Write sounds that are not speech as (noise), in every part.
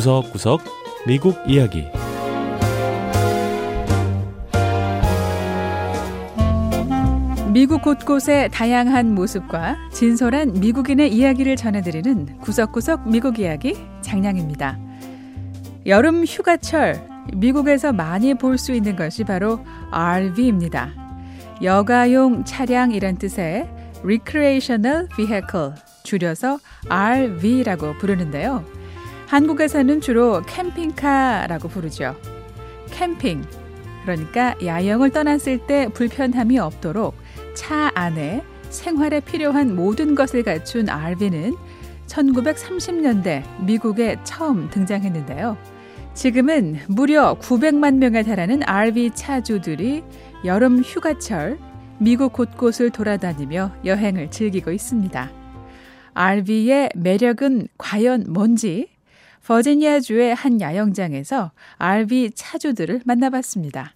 구석구석 미국 이야기 미국 곳곳의 다양한 모습과 진솔한 미국인의 이야기를 전해드리는 구석구석 미국 이야기 장량입니다. 여름 휴가철 미국에서 많이 볼 수 있는 것이 바로 RV입니다. 여가용 차량이란 뜻의 Recreational Vehicle, 줄여서 RV라고 부르는데요. 한국에서는 주로 캠핑카라고 부르죠. 캠핑, 그러니까 야영을 떠났을 때 불편함이 없도록 차 안에 생활에 필요한 모든 것을 갖춘 RV는 1930년대 미국에 처음 등장했는데요. 지금은 무려 900만 명에 달하는 RV 차주들이 여름 휴가철 미국 곳곳을 돌아다니며 여행을 즐기고 있습니다. RV의 매력은 과연 뭔지 버지니아주의 한 야영장에서 RV 차주들을 만나봤습니다.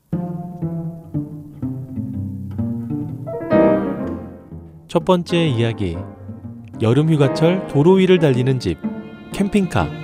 첫 번째 이야기 여름 휴가철 도로 위를 달리는 집 캠핑카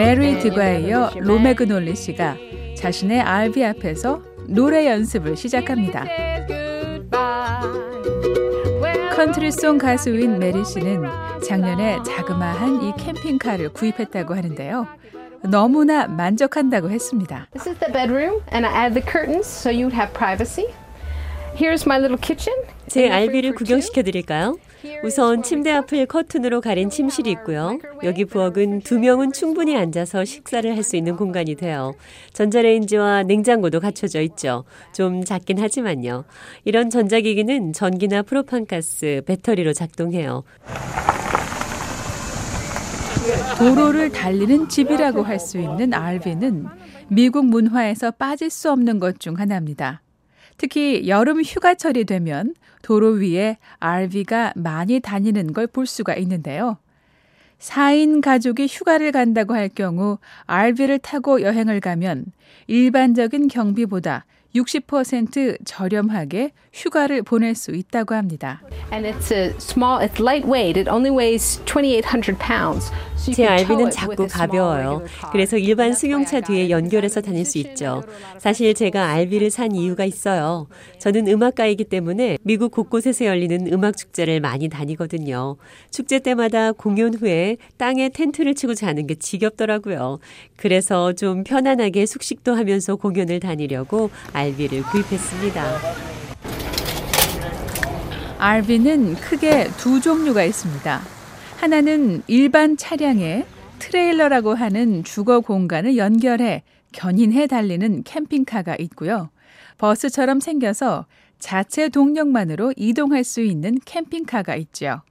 메리 드과이어 로메그놀리 씨가 자신의 RV 앞에서 노래 연습을 시작합니다. 컨트리송 가수인 메리 씨는 작년에 자그마한 이 캠핑카를 구입했다고 하는데요. 너무나 만족한다고 했습니다. This is the bedroom and I added the curtains so you'd have privacy. Here's my little kitchen. 제 RV를 구경시켜 드릴까요? 우선 침대 앞을 커튼으로 가린 침실이 있고요. 여기 부엌은 두 명은 충분히 앉아서 식사를 할 수 있는 공간이 돼요. 전자레인지와 냉장고도 갖춰져 있죠. 좀 작긴 하지만요. 이런 전자기기는 전기나 프로판가스, 배터리로 작동해요. 도로를 달리는 집이라고 할 수 있는 RV는 미국 문화에서 빠질 수 없는 것 중 하나입니다. 특히 여름 휴가철이 되면 도로 위에 RV가 많이 다니는 걸 볼 수가 있는데요. 4인 가족이 휴가를 간다고 할 경우 RV를 타고 여행을 가면 일반적인 경비보다 60% 저렴하게 휴가를 보낼 수 있다고 합니다. And it's a small, it's lightweight. It only weighs 2,800 pounds. So you 제 it 작고 가벼워요. 그래서 일반 승용차 뒤에. 연결해서 다닐 수 있죠. 사실 제가 알비를 산 이유가 있어요. 저는 음악가이기 때문에 미국 곳곳에서 열리는 음악 축제를 많이 다니거든요. 축제 때마다 공연 후에 땅에 텐트를 치고 자는 게 지겹더라고요. 그래서 좀 편안하게 숙식도 하면서 공연을 다니려고 알비를 구입했습니다. RV는 크게 두 종류가 있습니다. 하나는 일반 차량에 트레일러라고 하는 주거 공간을 연결해 견인해 달리는 캠핑카가 있고요. 버스처럼 생겨서 자체 동력만으로 이동할 수 있는 캠핑카가 있죠.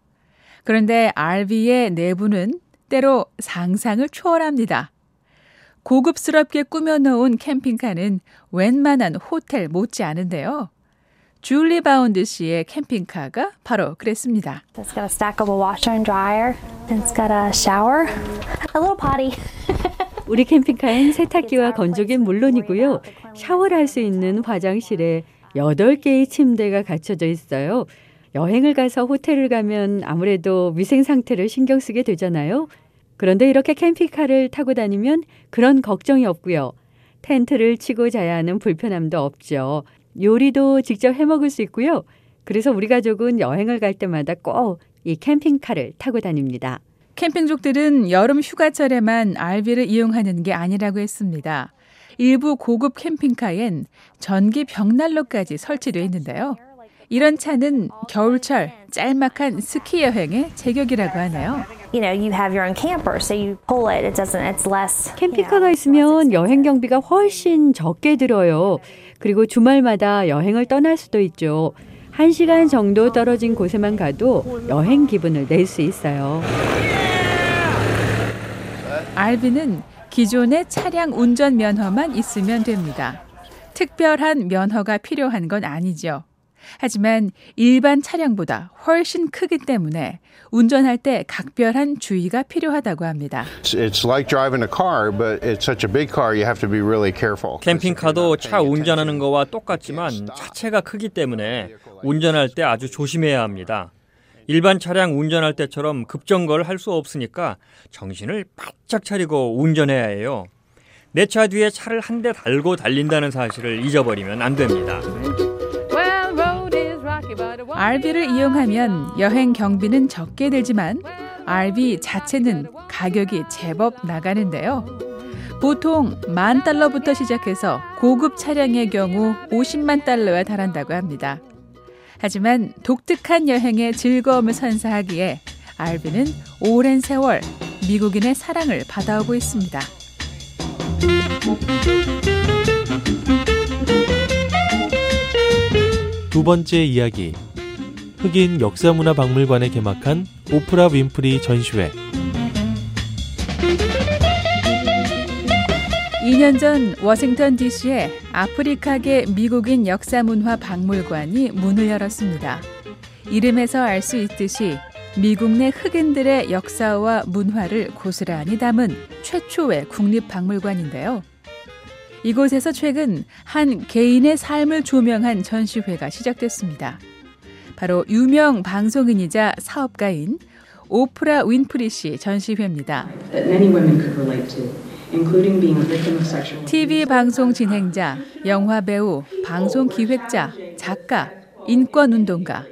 그런데 RV의 내부는 때로 상상을 초월합니다. 고급스럽게 꾸며놓은 캠핑카는 웬만한 호텔 못지 않은데요. 줄리 바운드 씨의 캠핑카가 바로 그랬습니다. It's got a stackable washer and dryer. And it's got a shower, a little potty. (laughs) 우리 캠핑카엔 세탁기와 건조기는 물론이고요. 샤워를 할 수 있는 화장실에 8개의 침대가 갖춰져 있어요. 여행을 가서 호텔을 가면 아무래도 위생 상태를 신경 쓰게 되잖아요. 그런데 이렇게 캠핑카를 타고 다니면 그런 걱정이 없고요. 텐트를 치고 자야 하는 불편함도 없죠. 요리도 직접 해 먹을 수 있고요. 그래서 우리 가족은 여행을 갈 때마다 꼭 이 캠핑카를 타고 다닙니다. 캠핑족들은 여름 휴가철에만 RV를 이용하는 게 아니라고 했습니다. 일부 고급 캠핑카엔 전기 벽난로까지 설치되어 있는데요. 이런 차는 겨울철 짤막한 스키 여행의 제격이라고 하네요. You know, you have your own camper, so you pull it. It doesn't. It's less. 캠핑카가 있으면 여행 경비가 훨씬 적게 들어요. 그리고 주말마다 여행을 떠날 수도 있죠. 한 시간 정도 떨어진 곳에만 가도 여행 기분을 낼 수 있어요. RV는 기존의 차량 운전 면허만 있으면 됩니다. 특별한 면허가 필요한 건 아니죠. 하지만 일반 차량보다 훨씬 크기 때문에 운전할 때 각별한 주의가 필요하다고 합니다. It's like driving a car, but it's such a big car you have to be really careful. 캠핑카도 차 운전하는 거와 똑같지만 차체가 크기 때문에 운전할 때 아주 조심해야 합니다. 일반 차량 운전할 때처럼 급정거를 할 수 없으니까 정신을 바짝 차리고 운전해야 해요. 내 차 뒤에 차를 한 대 달고 달린다는 사실을 잊어버리면 안 됩니다. RV를 이용하면 여행 경비는 적게 들지만 RV 자체는 가격이 제법 나가는데요. 보통 만 달러부터 시작해서 고급 차량의 경우 50만 달러에 달한다고 합니다. 하지만 독특한 여행의 즐거움을 선사하기에 RV는 오랜 세월 미국인의 사랑을 받아오고 있습니다. 두 번째 이야기. 흑인 역사문화박물관에 개막한 오프라 윈프리 전시회. 2년 전 워싱턴 DC에 아프리카계 미국인 역사문화 박물관이 문을 열었습니다. 이름에서 알 수 있듯이 미국 내 흑인들의 역사와 문화를 고스란히 담은 최초의 국립 박물관인데요. 이곳에서 최근 한 개인의 삶을 조명한 전시회가 시작됐습니다. 바로 유명 방송인이자 사업가인 오프라 윈프리 씨 전시회입니다. TV 방송 진행자, 영화 배우, 방송 기획자, 작가, 인권 운동가.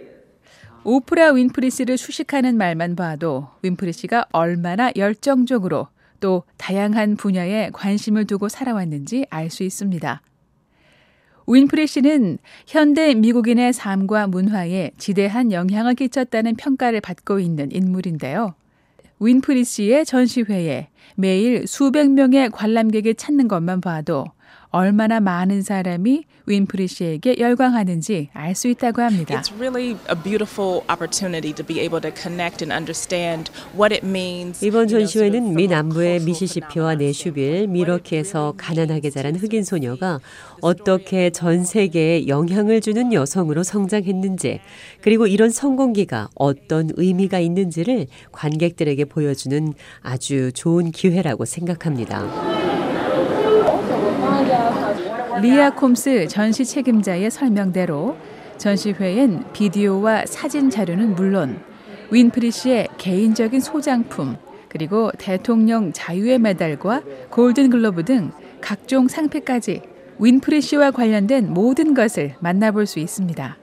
오프라 윈프리 씨를 수식하는 말만 봐도 윈프리 씨가 얼마나 열정적으로 또 다양한 분야에 관심을 두고 살아왔는지 알 수 있습니다. 윈프리 씨는 현대 미국인의 삶과 문화에 지대한 영향을 끼쳤다는 평가를 받고 있는 인물인데요. 윈프리 씨의 전시회에 매일 수백 명의 관람객이 찾는 것만 봐도 얼마나 많은 사람이 윈프리 씨에게 열광하는지 알 수 있다고 합니다. It's really a beautiful opportunity to be able to connect and understand what it means. 이번 전시회는 미 남부의 미시시피와. 내슈빌, 밀워키에서 가난하게 자란 흑인 소녀가 어떻게 전 세계에 영향을 주는 여성으로 성장했는지, 그리고 이런 성공기가 어떤 의미가 있는지를 관객들에게 보여주는 아주 좋은 기회라고 생각합니다. 리아 콤스 전시 책임자의 설명대로 전시회엔 비디오와 사진 자료는 물론 윈프리 씨의 개인적인 소장품 그리고 대통령 자유의 메달과 골든 글로브 등 각종 상패까지 윈프리 씨와 관련된 모든 것을 만나볼 수 있습니다.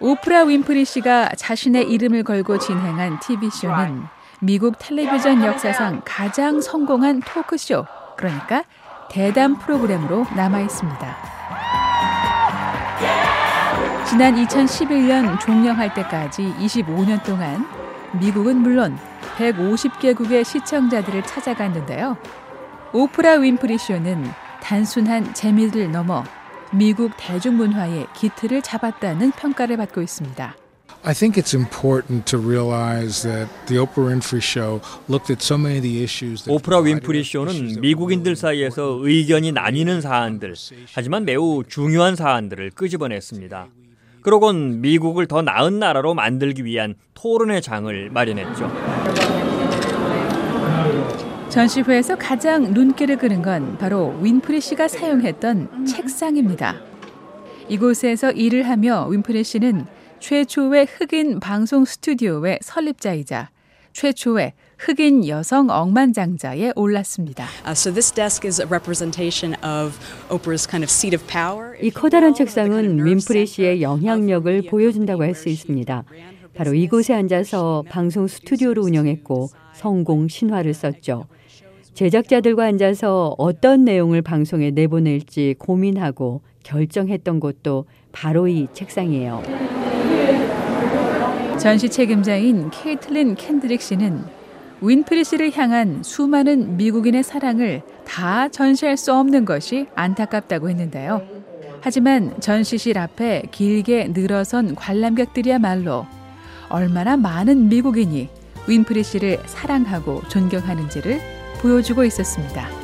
오프라 윈프리 씨가 자신의 이름을 걸고 진행한 TV쇼는 미국 텔레비전 역사상 가장 성공한 토크쇼, 그러니까 대담 프로그램으로 남아 있습니다. 지난 2011년 종영할 때까지 25년 동안 미국은 물론 150개국의 시청자들을 찾아갔는데요. 오프라 윈프리 쇼는 단순한 재미를 넘어 미국 대중문화의 기틀을 잡았다는 평가를 받고 있습니다. I think it's important to realize that the Oprah Winfrey Show looked at so many of the issues. That 오프라 윈프리 쇼는 미국인들 사이에서 의견이 나뉘는 사안들, 하지만 매우 중요한 사안들을 끄집어냈습니다. 그러곤 미국을 더 나은 나라로 만들기 위한 토론의 장을 마련했죠. 전시회에서 가장 눈길을 끄는 건 바로 윈프리 씨가 사용했던 책상입니다. 이곳에서 일을 하며 윈프리 씨는 최초의 흑인 방송 스튜디오의 설립자이자 최초의 흑인 여성 억만장자에 올랐습니다. Uh, so this desk is a representation of Oprah's kind of seat of power. 이 커다란 책상은 윈프리 씨의 영향력을 보여준다고 할 수 있습니다. 바로 이곳에 앉아서 방송 스튜디오를 운영했고 성공 신화를 썼죠. 제작자들과 앉아서 어떤 내용을 방송에 내보낼지 고민하고 결정했던 곳도 바로 이 책상이에요. 전시 책임자인 케이틀린 캔드릭 씨는 윈프리 씨를 향한 수많은 미국인의 사랑을 다 전시할 수 없는 것이 안타깝다고 했는데요. 하지만 전시실 앞에 길게 늘어선 관람객들이야말로 얼마나 많은 미국인이 윈프리 씨를 사랑하고 존경하는지를 보여주고 있었습니다.